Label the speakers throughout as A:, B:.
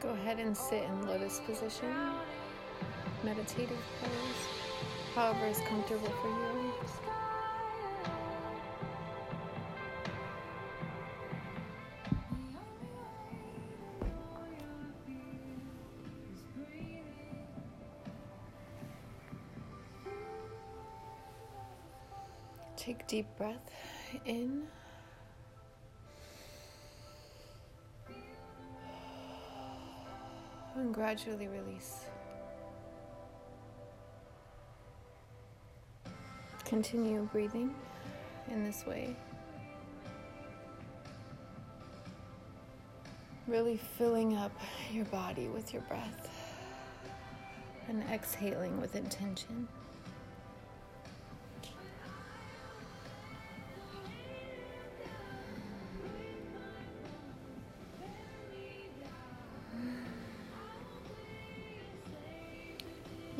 A: Go ahead and sit in lotus position, meditative pose, however is comfortable for you. Take deep breath in. And gradually release. Continue breathing in this way. Really filling up your body with your breath and exhaling with intention.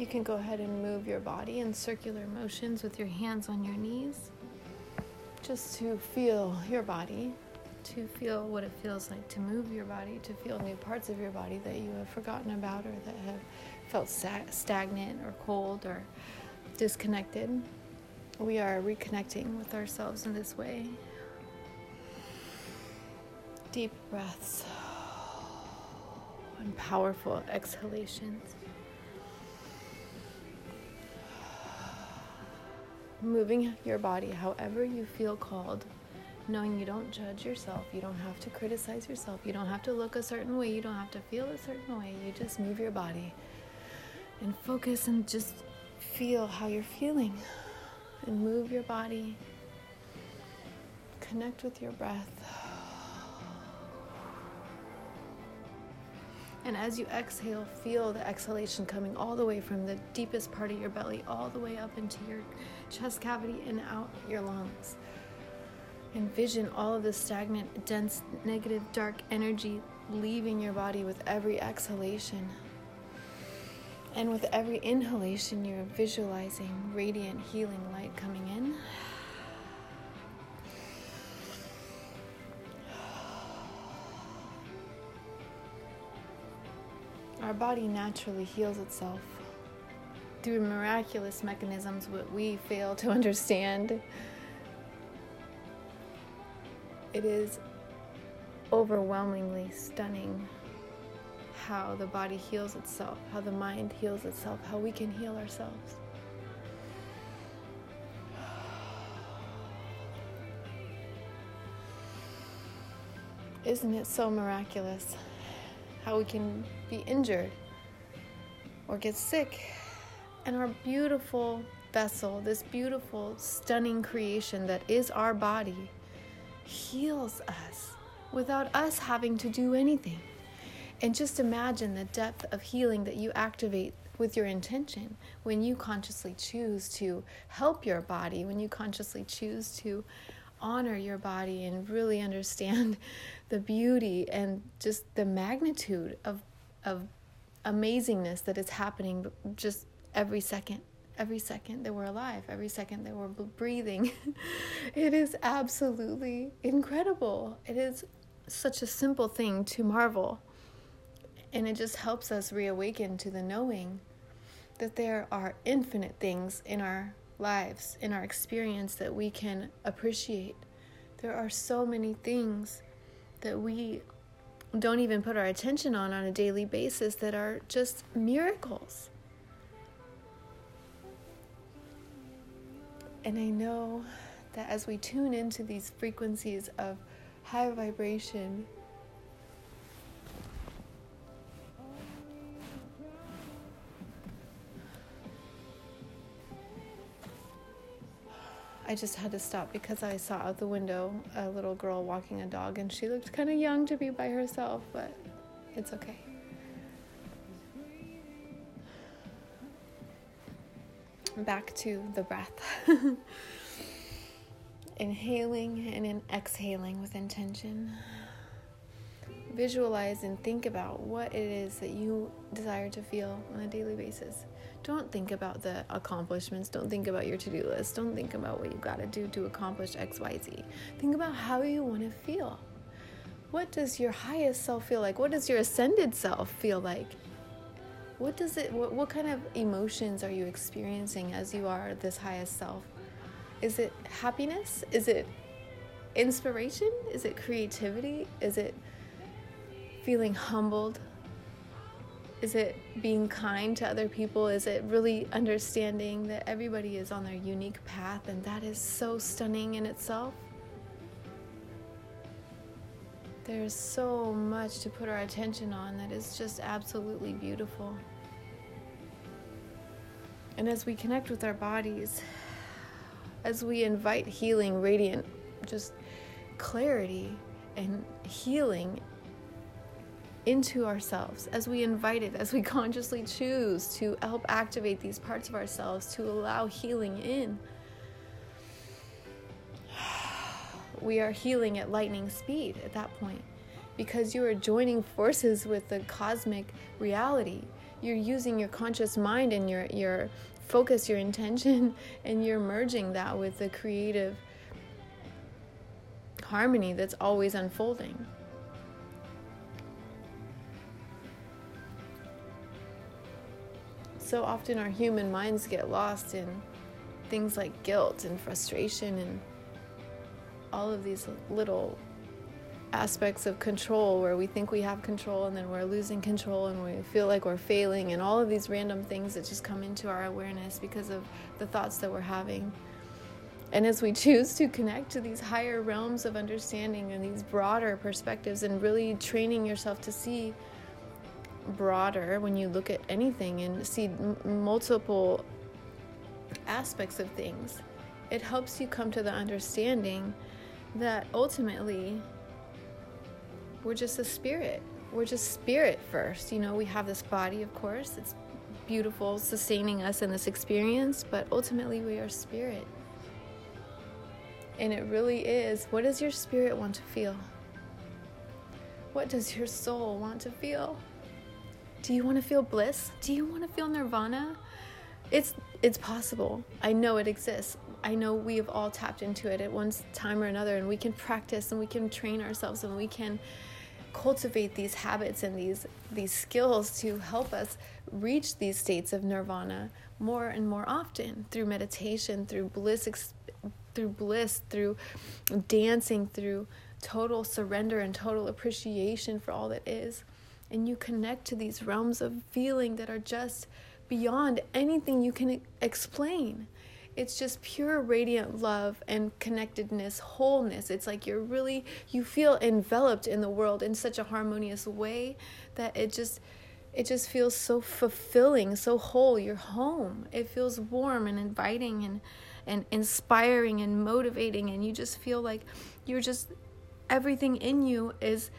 A: You can go ahead and move your body in circular motions with your hands on your knees just to feel your body, to feel what it feels like to move your body, to feel new parts of your body that you have forgotten about or that have felt stagnant or cold or disconnected. We are reconnecting with ourselves in this way. Deep breaths and powerful exhalations. Moving your body however you feel called, knowing you don't judge yourself, you don't have to criticize yourself, you don't have to look a certain way, you don't have to feel a certain way. You just move your body and focus and just feel how you're feeling and move your body. Connect with your breath. And as you exhale, feel the exhalation coming all the way from the deepest part of your belly, all the way up into your chest cavity and out your lungs. Envision all of the stagnant, dense, negative, dark energy leaving your body with every exhalation. And with every inhalation, you're visualizing radiant, healing light coming in Our body naturally heals itself through miraculous mechanisms what we fail to understand. It is overwhelmingly stunning how the body heals itself, how the mind heals itself, how we can heal ourselves. Isn't it so miraculous? How we can be injured or get sick. And our beautiful vessel, this beautiful, stunning creation that is our body, heals us without us having to do anything. And just imagine the depth of healing that you activate with your intention when you consciously choose to help your body, when you consciously choose to honor your body and really understand the beauty and just the magnitude of of amazingness that is happening just every second every second that we're alive every second that we're breathing. It is absolutely incredible. It is such a simple thing to marvel. And it just helps us reawaken to the knowing that there are infinite things in our lives, in our experience that we can appreciate. There are so many things that we don't even put our attention on on a daily basis that are just miracles. And I know that as we tune into these frequencies of high vibration, I just had to stop because I saw out the window a little girl walking a dog and she looked kind of young to be by herself, but it's okay. Back to the breath. Inhaling and in exhaling with intention. Visualize and think about what it is that you desire to feel on a daily basis. Don't think about the accomplishments. Don't think about your to do list. Don't think about what you've got to do to accomplish XYZ. Think about how you want to feel. What does your highest self feel like? What does your ascended self feel like? What does it what, what kind of emotions are you experiencing as you are this highest self? Is it happiness? Is it inspiration? Is it creativity? Is it feeling humbled? Is it being kind to other people? Is it really understanding that everybody is on their unique path and that is so stunning in itself? There's so much to put our attention on that is just absolutely beautiful. And as we connect with our bodies, as we invite healing, radiant, just clarity and healing into ourselves, as we invite it, as we consciously choose to help activate these parts of ourselves to allow healing in, we are healing at lightning speed at that point because you are joining forces with the cosmic reality. You're using your conscious mind and your, your focus, your intention, and you're merging that with the creative harmony that's always unfolding. So often our human minds get lost in things like guilt and frustration and all of these little aspects of control where we think we have control and then we're losing control and we feel like we're failing and all of these random things that just come into our awareness because of the thoughts that we're having. And as we choose to connect to these higher realms of understanding and these broader perspectives and really training yourself to see broader when you look at anything and see m- multiple aspects of things, it helps you come to the understanding that ultimately we're just a spirit. We're just spirit first. You know, we have this body, of course, it's beautiful, sustaining us in this experience, but ultimately we are spirit. And it really is what does your spirit want to feel? What does your soul want to feel? Do you want to feel bliss? Do you want to feel nirvana? It's it's possible. I know it exists. I know we have all tapped into it at one time or another and we can practice and we can train ourselves and we can cultivate these habits and these these skills to help us reach these states of nirvana more and more often through meditation through bliss through bliss through dancing through total surrender and total appreciation for all that is and you connect to these realms of feeling that are just beyond anything you can explain it's just pure radiant love and connectedness, wholeness. It's like you're really, you feel enveloped in the world in such a harmonious way that it just, it just feels so fulfilling, so whole. You're home. It feels warm and inviting and, and inspiring and motivating. And you just feel like you're just, everything in you is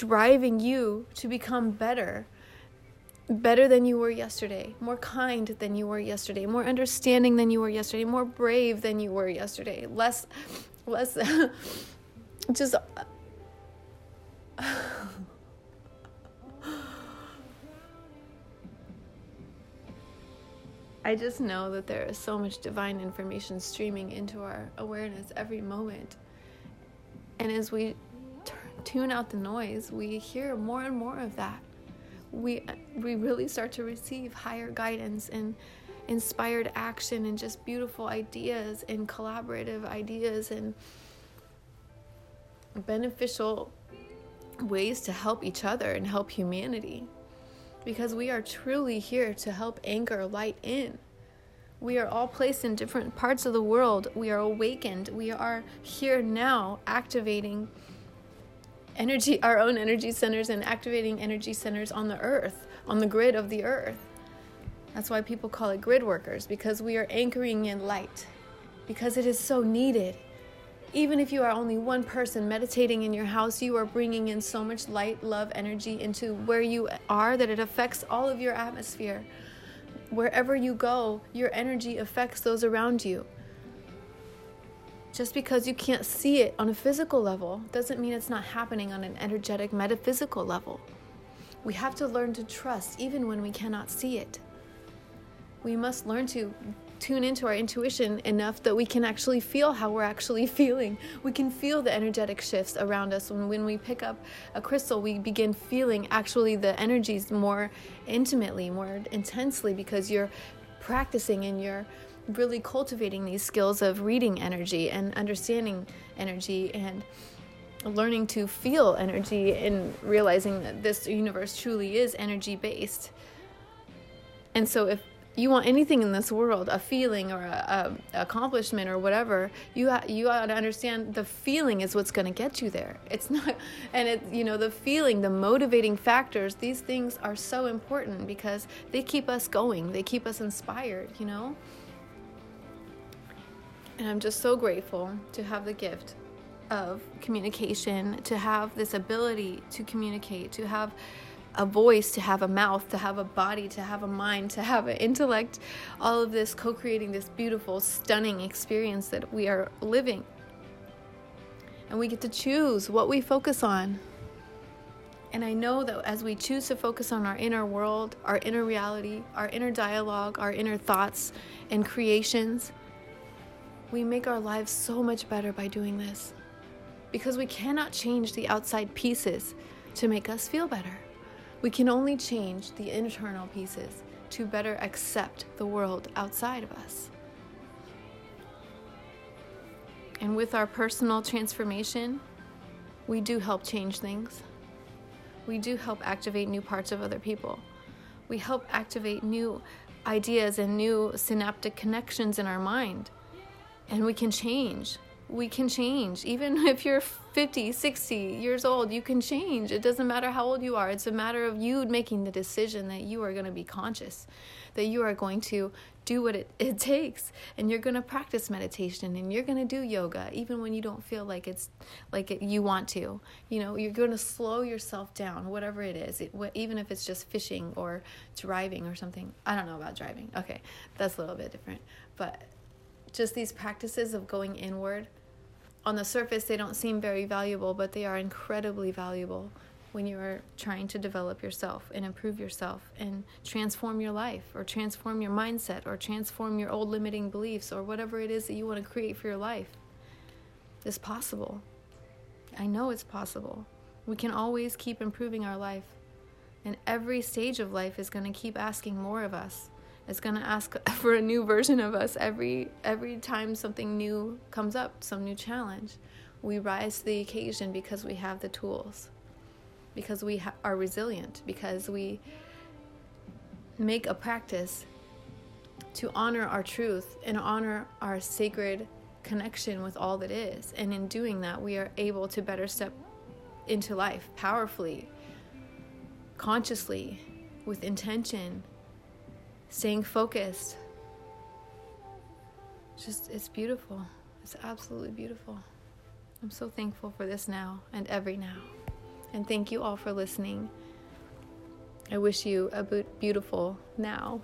A: driving you to become better better than you were yesterday, more kind than you were yesterday, more understanding than you were yesterday, more brave than you were yesterday, less, less, just. I just know that there is so much divine information streaming into our awareness every moment. And as we tune out the noise, we hear more and more of that we we really start to receive higher guidance and inspired action and just beautiful ideas and collaborative ideas and beneficial ways to help each other and help humanity because we are truly here to help anchor light in. We are all placed in different parts of the world. We are awakened. We are here now activating energy our own energy centers and activating energy centers on the earth on the grid of the earth. That's why people call it grid workers because we are anchoring in light because it is so needed. Even if you are only one person meditating in your house you are bringing in so much light love energy into where you are that it affects all of your atmosphere. Wherever you go your energy affects those around you just because you can't see it on a physical level doesn't mean it's not happening on an energetic, metaphysical level. We have to learn to trust even when we cannot see it. We must learn to tune into our intuition enough that we can actually feel how we're actually feeling. We can feel the energetic shifts around us. When, when we pick up a crystal, we begin feeling actually the energies more intimately, more intensely, because you're practicing and you're really cultivating these skills of reading energy and understanding energy and learning to feel energy and realizing that this universe truly is energy based. And so, if you want anything in this world, a feeling or a, a accomplishment or whatever, you ha- you got to understand the feeling is what's going to get you there. It's not, and it you know the feeling, the motivating factors. These things are so important because they keep us going. They keep us inspired. You know. And I'm just so grateful to have the gift of communication, to have this ability to communicate, to have a voice, to have a mouth, to have a body, to have a mind, to have an intellect, all of this co creating this beautiful, stunning experience that we are living. And we get to choose what we focus on. And I know that as we choose to focus on our inner world, our inner reality, our inner dialogue, our inner thoughts and creations, we make our lives so much better by doing this because we cannot change the outside pieces to make us feel better. We can only change the internal pieces to better accept the world outside of us. And with our personal transformation, we do help change things. We do help activate new parts of other people. We help activate new ideas and new synaptic connections in our mind. And we can change we can change. Even if you're 50, 60 years old, you can change. It doesn't matter how old you are. It's a matter of you making the decision that you are going to be conscious, that you are going to do what it, it takes, and you're going to practice meditation and you're going to do yoga even when you don't feel like it's like it, you want to. You know, you're going to slow yourself down, whatever it is, it, even if it's just fishing or driving or something. I don't know about driving. Okay, that's a little bit different. But just these practices of going inward on the surface they don't seem very valuable, but they are incredibly valuable when you are trying to develop yourself and improve yourself and transform your life or transform your mindset or transform your old limiting beliefs or whatever it is that you want to create for your life. It's possible. I know it's possible. We can always keep improving our life. And every stage of life is going to keep asking more of us is going to ask for a new version of us every every time something new comes up, some new challenge. We rise to the occasion because we have the tools, because we ha- are resilient, because we make a practice to honor our truth and honor our sacred connection with all that is. And in doing that, we are able to better step into life powerfully, consciously, with intention, staying focused. Just, it's beautiful. It's absolutely beautiful. I'm so thankful for this now and every now. And thank you all for listening. I wish you a beautiful now.